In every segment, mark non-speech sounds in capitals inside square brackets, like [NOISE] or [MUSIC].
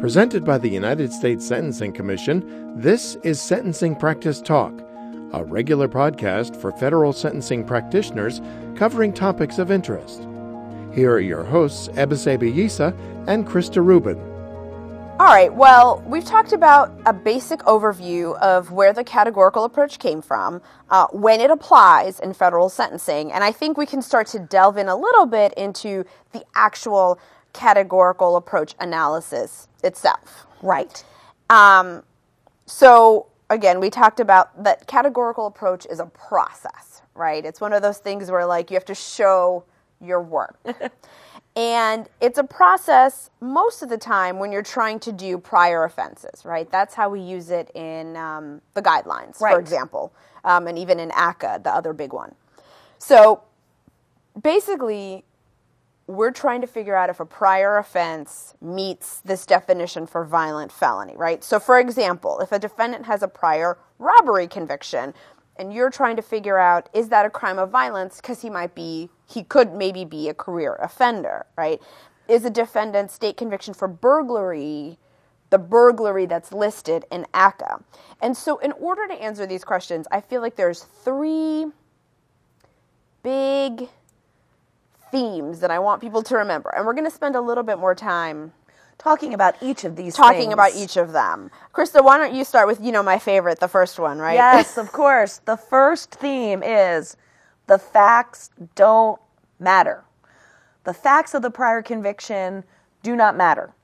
Presented by the United States Sentencing Commission, this is Sentencing Practice Talk, a regular podcast for federal sentencing practitioners covering topics of interest. Here are your hosts, Ebise Bayisa and Krista Rubin. All right, well, we've talked about a basic overview of where the categorical approach came from, uh, when it applies in federal sentencing, and I think we can start to delve in a little bit into the actual categorical approach analysis itself. Right. Um, so, again, we talked about that categorical approach is a process, right? It's one of those things where, like, you have to show your work. [LAUGHS] and it's a process most of the time when you're trying to do prior offenses, right? That's how we use it in um, the guidelines, Right. for example, um, and even in ACCA, the other big one. So, basically, we're trying to figure out if a prior offense meets this definition for violent felony, right? So, for example, if a defendant has a prior robbery conviction and you're trying to figure out is that a crime of violence because he might be, he could maybe be a career offender, right? Is a defendant's state conviction for burglary the burglary that's listed in ACCA? And so, in order to answer these questions, I feel like there's three big themes that I want people to remember. And we're going to spend a little bit more time Talking about each of these talking things. about each of them. Krista, why don't you start with, you know, my favorite, the first one, right? Yes, [LAUGHS] of course. The first theme is the facts don't matter. The facts of the prior conviction do not matter.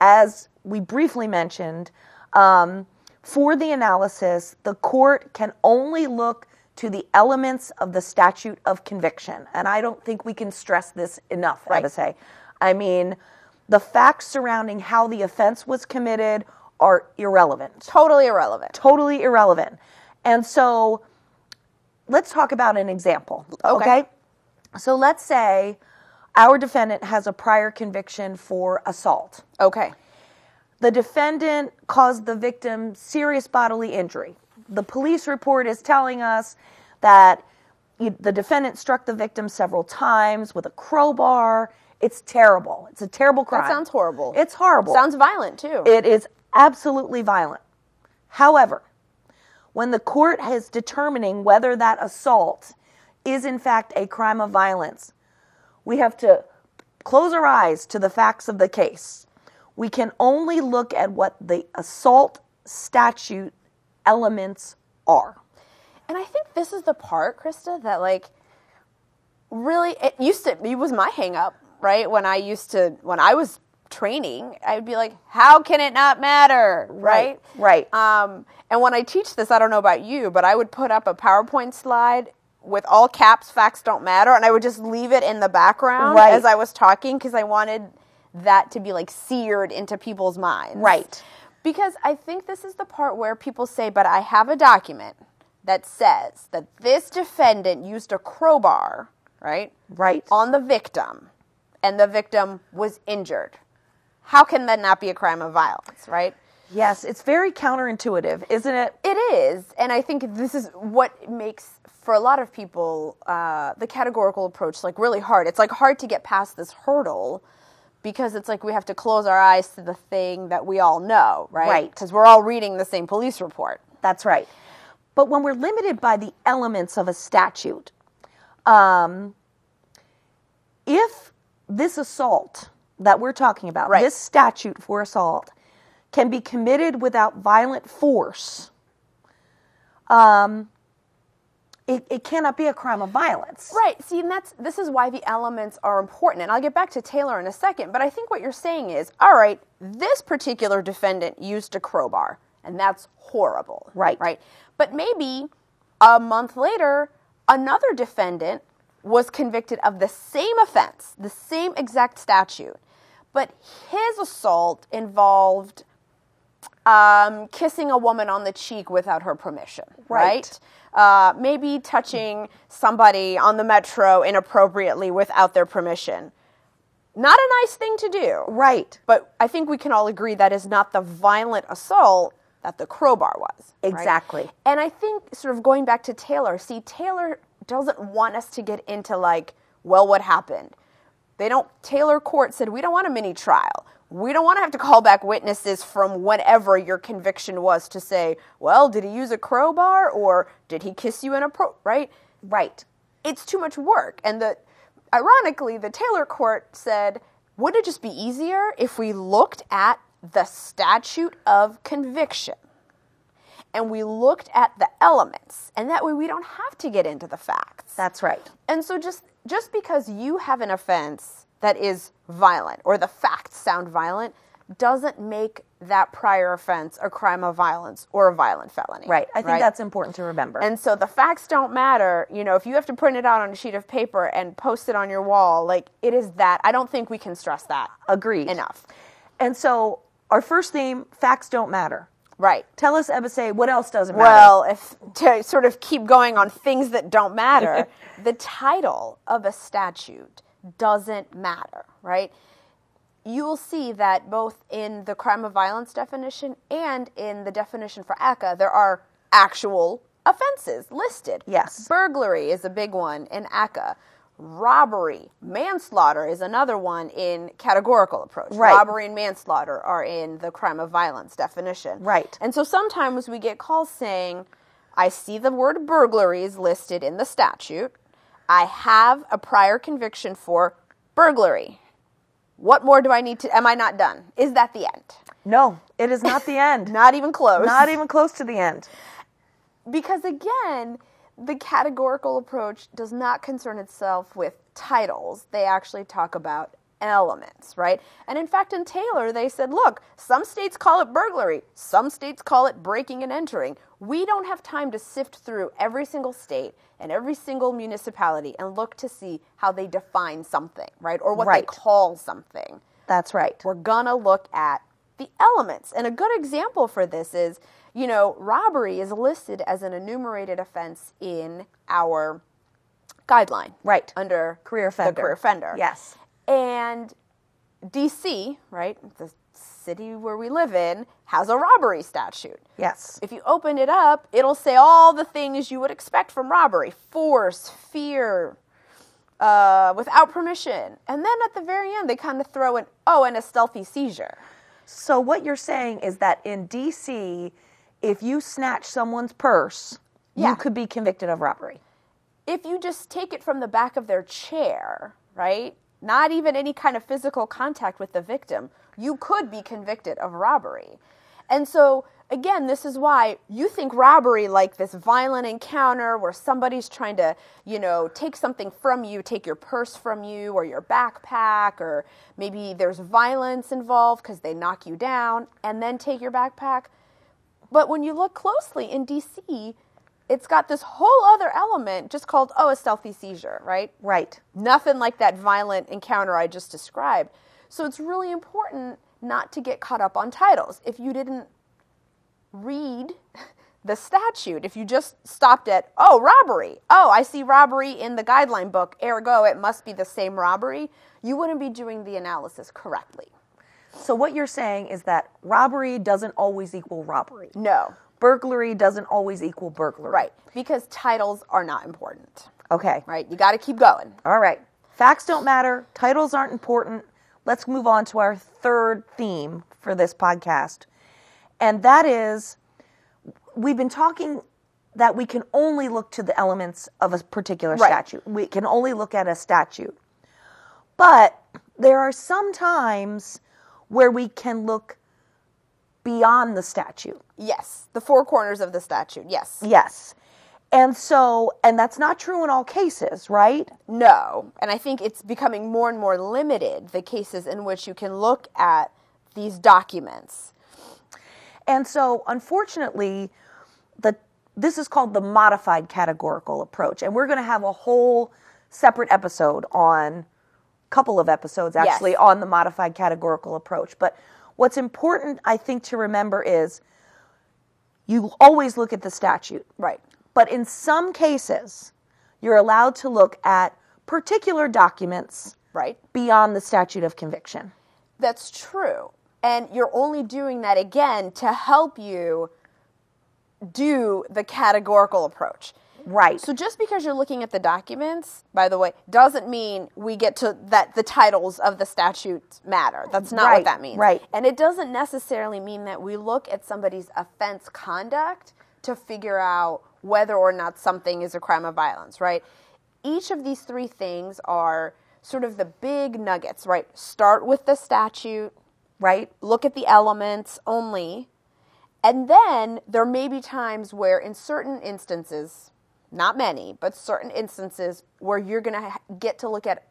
As we briefly mentioned, um, for the analysis, the court can only look to the elements of the statute of conviction. And I don't think we can stress this enough, Right. Ebise. I mean, the facts surrounding how the offense was committed are irrelevant Totally irrelevant. totally irrelevant. And so let's talk about an example. Okay. Okay. So let's say our defendant has a prior conviction for assault. Okay. The defendant caused the victim serious bodily injury. The police report is telling us that the defendant struck the victim several times with a crowbar. It's terrible. It's a terrible crime. That sounds horrible. It's horrible. Sounds violent, too. It is absolutely violent. However, when the court is determining whether that assault is in fact a crime of violence, we have to close our eyes to the facts of the case. We can only look at what the assault statute elements are. And I think this is the part, Krista, that like really it used to it was my hang up, right? When I used to when I was training, I'd be like, how can it not matter? Right? Right. Um, and when I teach this, I don't know about you, but I would put up a PowerPoint slide with all caps, facts don't matter, and I would just leave it in the background Right. as I was talking because I wanted that to be like seared into people's minds. Right. Because I think this is the part where people say, but I have a document that says that this defendant used a crowbar, right? Right. On the victim, and the victim was injured. How can that not be a crime of violence, right? Yes, it's very counterintuitive, isn't it? It is, and I think this is what makes for a lot of people uh, the categorical approach like really hard. It's like hard to get past this hurdle because it's like we have to close our eyes to the thing that we all know, right? Right. Because we're all reading the same police report. That's right. But when we're limited by the elements of a statute, um, if this assault that we're talking about, Right. this statute for assault, can be committed without violent force, um, it, it cannot be a crime of violence. Right. See, and that's this is why the elements are important. And I'll get back to Taylor in a second, but I think what you're saying is, all right, this particular defendant used a crowbar, and that's horrible. Right. Right. But maybe a month later, another defendant was convicted of the same offense, the same exact statute, but his assault involved um, kissing a woman on the cheek without her permission, right? Right. Uh, maybe touching somebody on the metro inappropriately without their permission. Not a nice thing to do. Right. But I think we can all agree that is not the violent assault that the crowbar was. right? Exactly. And I think, sort of going back to Taylor, see, Taylor doesn't want us to get into like, well, what happened? They don't, Taylor court said, we don't want a mini trial. We don't want to have to call back witnesses from whatever your conviction was to say, well, did he use a crowbar or did he kiss you in a pro, right? Right. It's too much work. And the ironically, the Taylor court said, would it just be easier if we looked at the statute of conviction and we looked at the elements and that way we don't have to get into the facts. That's right. And so just just because you have an offense that is violent or the facts sound violent doesn't make that prior offense a crime of violence or a violent felony. Right. I think that's important to remember. And so the facts don't matter. You know, if you have to print it out on a sheet of paper and post it on your wall, like it is that. I don't think we can stress that. Agreed. Enough. And so our first theme, facts don't matter. Right. Tell us, Ebise, what else doesn't matter? Well, if to sort of keep going on things that don't matter, [LAUGHS] the title of a statute doesn't matter, right? You will see that both in the crime of violence definition and in the definition for ACCA, there are actual offenses listed. Yes. Burglary is a big one in ACCA. Robbery, manslaughter is another one in categorical approach. Right. Robbery and manslaughter are in the crime of violence definition. Right. And so sometimes we get calls saying, I see the word burglaries listed in the statute. I have a prior conviction for burglary. What more do I need to? Am I not done? Is that the end? No, it is not the [LAUGHS] end. Not even close. Not even close to the end. because again, the categorical approach does not concern itself with titles. They actually talk about elements, right? And in fact, in Taylor, they said, look, some states call it burglary, some states call it breaking and entering. We don't have time to sift through every single state and every single municipality and look to see how they define something, right? Or what Right. they call something That's right. we're gonna look at the elements. And a good example for this is, you know, robbery is listed as an enumerated offense in our guideline. Right. Under Career offender. career offender. Yes. And DC, right, the city where we live in, has a robbery statute. Yes. If you open it up, it'll say all the things you would expect from robbery force, fear, uh, without permission. And then at the very end, they kind of throw in, oh, and a stealthy seizure. So what you're saying is that in DC, if you snatch someone's purse, Yeah. you could be convicted of robbery. If you just take it from the back of their chair, right, not even any kind of physical contact with the victim, you could be convicted of robbery. And so, again, this is why you think robbery like this violent encounter where somebody's trying to, you know, take something from you, take your purse from you or your backpack, or maybe there's violence involved because they knock you down and then take your backpack. But when you look closely in DC, it's got this whole other element just called, oh, a stealthy seizure, right? Right. Nothing like that violent encounter I just described. So it's really important not to get caught up on titles. If you didn't read the statute, if you just stopped at, oh, robbery, oh, I see robbery in the guideline book, ergo, it must be the same robbery, you wouldn't be doing the analysis correctly. So what you're saying is that robbery doesn't always equal robbery. No, Burglary doesn't always equal burglary. right, because titles are not important, Okay. right? You got to keep going. All right. Facts don't matter. Titles aren't important. Let's move on to our third theme for this podcast. And that is we've been talking that we can only look to the elements of a particular Right. statute. We can only look at a statute. But there are some times where we can look beyond the statute. Yes, the four corners of the statute, yes. Yes. And so, and that's not true in all cases, right? No, and I think it's becoming more and more limited the cases in which you can look at these documents. And so, unfortunately, the this is called the modified categorical approach, and we're going to have a whole separate episode on couple of episodes actually Yes. on the modified categorical approach. But what's important, I think, to remember is you always look at the statute. Right. But in some cases, you're allowed to look at particular documents Right. beyond the statute of conviction. That's true. And you're only doing that again to help you do the categorical approach. Right. So just because you're looking at the documents, by the way, doesn't mean we get to that the titles of the statutes matter. That's not Right, what that means. right. And it doesn't necessarily mean that we look at somebody's offense conduct to figure out whether or not something is a crime of violence, right? Each of these three things are sort of the big nuggets, right? Start with the statute, right? look at the elements only. And then there may be times where, in certain instances, not many, but certain instances where you're going to get to look at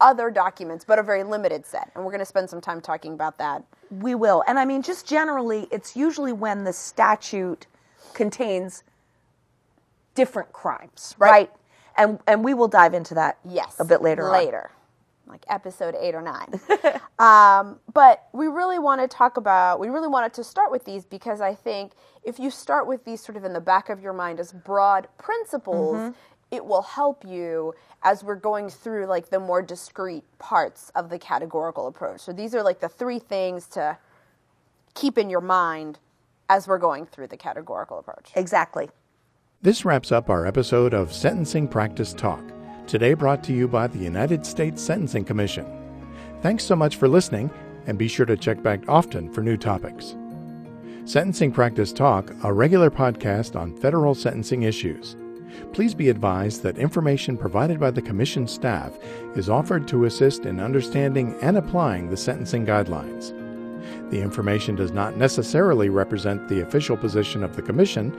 other documents, but a very limited set. And we're going to spend some time talking about that. We will. And I mean, just generally, it's usually when the statute contains different crimes, Right. right? And and we will dive into that Yes. a bit later on. Later. Like episode eight or nine. [LAUGHS] um, but we really want to talk about, we really wanted to start with these because I think if you start with these sort of in the back of your mind as broad principles, Mm-hmm. it will help you as we're going through like the more discrete parts of the categorical approach. So these are like the three things to keep in your mind as we're going through the categorical approach. Exactly. This wraps up our episode of Sentencing Practice Talk, today brought to you by the United States Sentencing Commission. Thanks so much for listening, and be sure to check back often for new topics. Sentencing Practice Talk, a regular podcast on federal sentencing issues. Please be advised that information provided by the Commission staff is offered to assist in understanding and applying the sentencing guidelines. The information does not necessarily represent the official position of the Commission,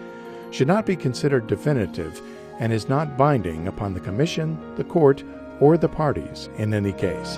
should not be considered definitive, and is not binding upon the Commission, the Court, or the parties in any case.